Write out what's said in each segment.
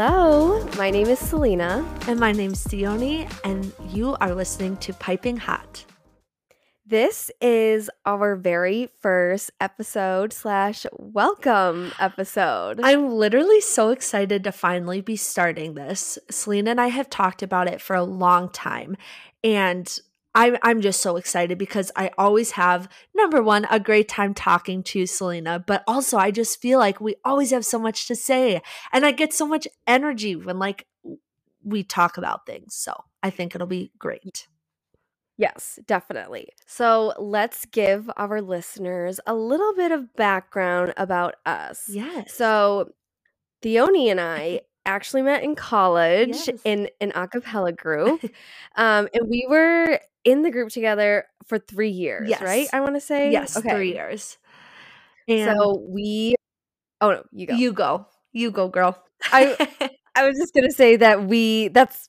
Hello, my name is Selena. And my name's Theoni, and you are listening to Piping Hot. This is our very first episode slash welcome episode. I'm literally so excited to finally be starting this. Selena and I have talked about it for a long time, and I'm I'm just so excited because I always have number one a great time talking to Selena, but also I just feel like we always have so much to say, and I get so much energy when like we talk about things. So I think it'll be great. Yes, definitely. So let's give our listeners a little bit of background about us. Yes. So Theoni and I actually met in college Yes. in an a cappella group. um, and we were in the group together for three years, right? I want to say. yes, Okay. three years. And So we oh no, you go. you go, you go, girl. I- I was just gonna say that we that's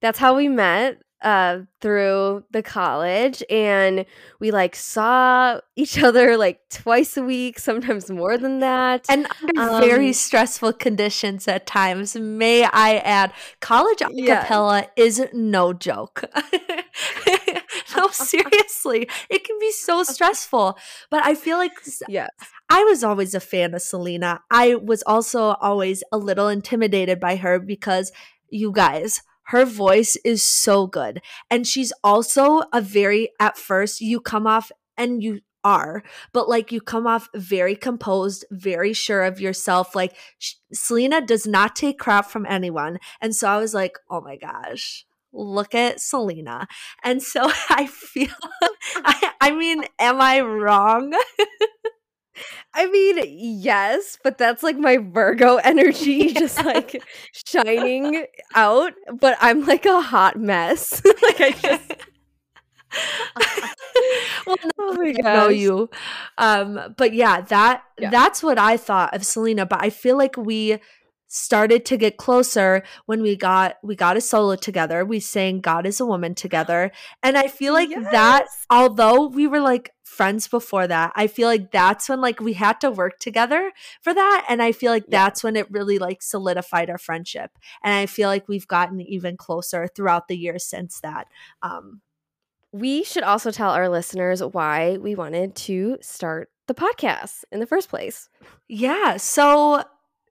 that's how we met uh through the college and we like saw each other like twice a week sometimes more than that and under very Um, stressful conditions at times. May I add, college a Yeah. is no joke. no, seriously, it can be so stressful. But I feel like yes I was always a fan of Selena. I was also always a little intimidated by her because you guys, her voice is so good. And she's also a very, at first, you come off and you are, but like you come off very composed, very sure of yourself. Like sh- Selena does not take crap from anyone. And so I was like, oh my gosh. Look at Selena. And so I feel, I, I mean, am I wrong? i mean yes but that's like my virgo energy just like shining out but i'm like a hot mess like i just well, no, oh my I know you. Um, but yeah, that Yeah. that's what I thought of Selena. But I feel like we started to get closer when we got we got a solo together. We sang God is a Woman together. And I feel like that although we were like friends before that, I feel like that's when like we had to work together for that. And I feel like Yeah. that's when it really like solidified our friendship. And I feel like we've gotten even closer throughout the years since that. Um we should also tell our listeners why we wanted to start the podcast in the first place. Yeah. So,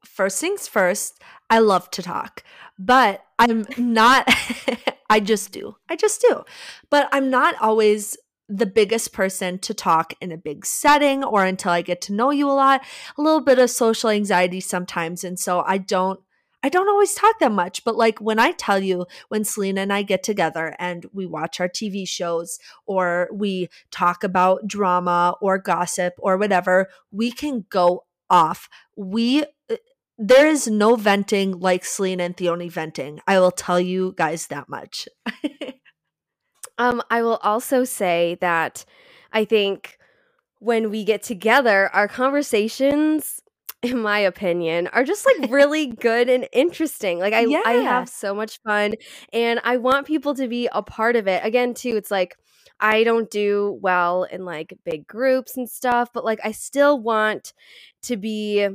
first things first, I love to talk, but I'm not, I just do. I just do. But I'm not always the biggest person to talk in a big setting or until I get to know you a lot. A little bit of social anxiety sometimes. And so I don't. I don't always talk that much, but like when I tell you, when Selena and I get together and we watch our TV shows or we talk about drama or gossip or whatever, we can go off. We uh, there is no venting like Selena and Theoni venting. I will tell you guys that much. Um, I will also say that I think when we get together, our conversations, in my opinion, are just like really good and interesting. Like I, I have so much fun, and I want people to be a part of it. Again, too, it's like I don't do well in like big groups and stuff, but like I still want to be.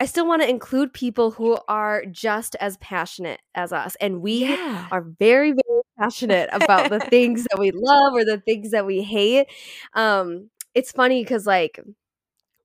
I still want to include people who are just as passionate as us, and we yeah. are very very passionate about the things that we love or the things that we hate um it's funny because like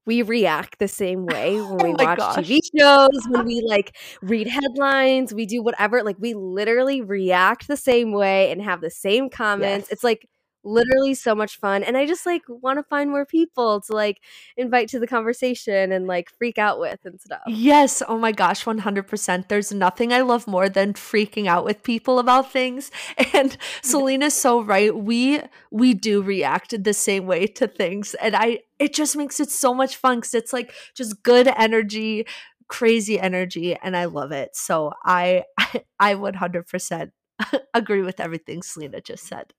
we react the same way when we Oh watch gosh. tv shows when we like read headlines we do whatever like we literally react the same way and have the same comments Yes. it's like literally so much fun and i just like want to find more people to like invite to the conversation and like freak out with and stuff Yes. Oh my gosh, 100%. There's nothing I love more than freaking out with people about things. And Selena's so right. We we do react the same way to things. And I it just makes it so much fun cuz it's like just good energy, crazy energy and I love it. So I I, I would 100% agree with everything Selena just said.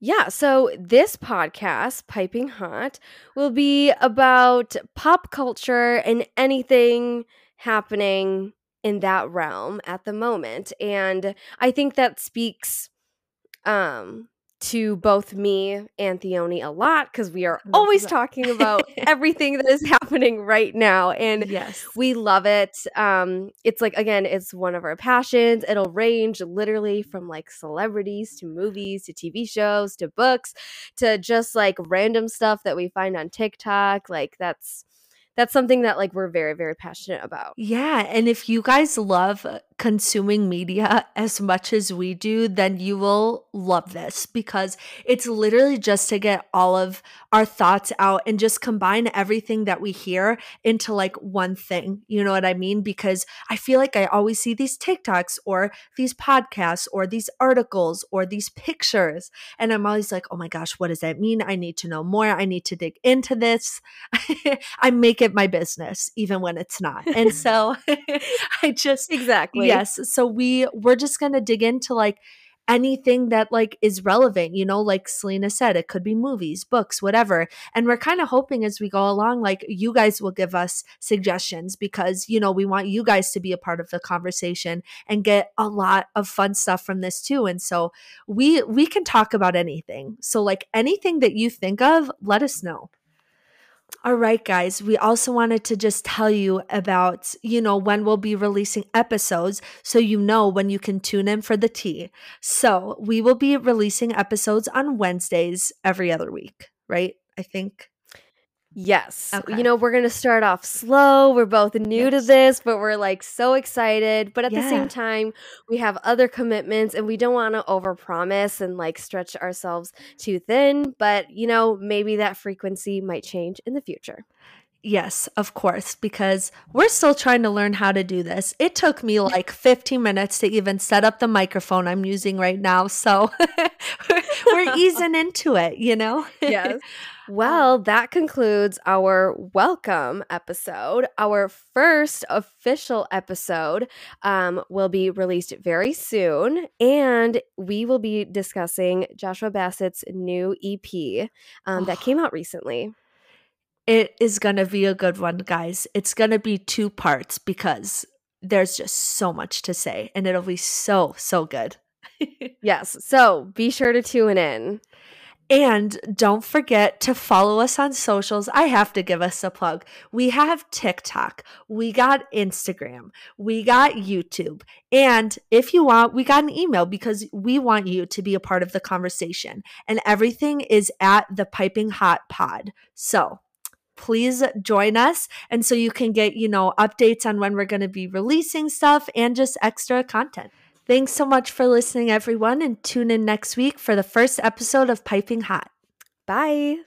Yeah, so this podcast, Piping Hot, will be about pop culture and anything happening in that realm at the moment. And I think that speaks um to both me and Theoni a lot because we are always talking about everything that is happening right now. And yes, we love it. Um, it's like, again, it's one of our passions. It'll range literally from like celebrities to movies to TV shows to books to just like random stuff that we find on TikTok. Like, that's that's something that like we're very very passionate about. Yeah, and if you guys love consuming media as much as we do, then you will love this because it's literally just to get all of our thoughts out and just combine everything that we hear into like one thing. You know what I mean? Because I feel like I always see these TikToks or these podcasts or these articles or these pictures. And I'm always like, oh my gosh, what does that mean? I need to know more. I need to dig into this. I make it my business, even when it's not. And so I just, exactly Yes. So we we're just to dig into like anything that like is relevant you know like selena said it could be movies books whatever and we're kind of hoping as we go along like you guys will give us suggestions because you know we want you guys to be a part of the conversation and get a lot of fun stuff from this too and so we we can talk about anything so like anything that you think of let us know all right, guys, we also wanted to just tell you about, you know, when we'll be releasing episodes so you know when you can tune in for the tea. So we will be releasing episodes on Wednesdays every other week, right? I think. Yes. Okay. You know, we're going to start off slow. We're both new yes. to this, but we're like so excited. But at yeah. the same time, we have other commitments and we don't want to overpromise and like stretch ourselves too thin. But, you know, maybe that frequency might change in the future. Yes, of course, because we're still trying to learn how to do this. It took me like 15 minutes to even set up the microphone I'm using right now. So we're easing into it, you know? yes. Well, that concludes our welcome episode. Our first official episode um, will be released very soon, and we will be discussing Joshua Bassett's new EP um, that came out recently. It is going to be a good one, guys. It's going to be two parts because there's just so much to say, and it'll be so, so good. yes. So be sure to tune in. And don't forget to follow us on socials. I have to give us a plug. We have TikTok, we got Instagram, we got YouTube. And if you want, we got an email because we want you to be a part of the conversation. And everything is at the Piping Hot Pod. So please join us. And so you can get, you know, updates on when we're going to be releasing stuff and just extra content. Thanks so much for listening, everyone, and tune in next week for the first episode of Piping Hot. Bye.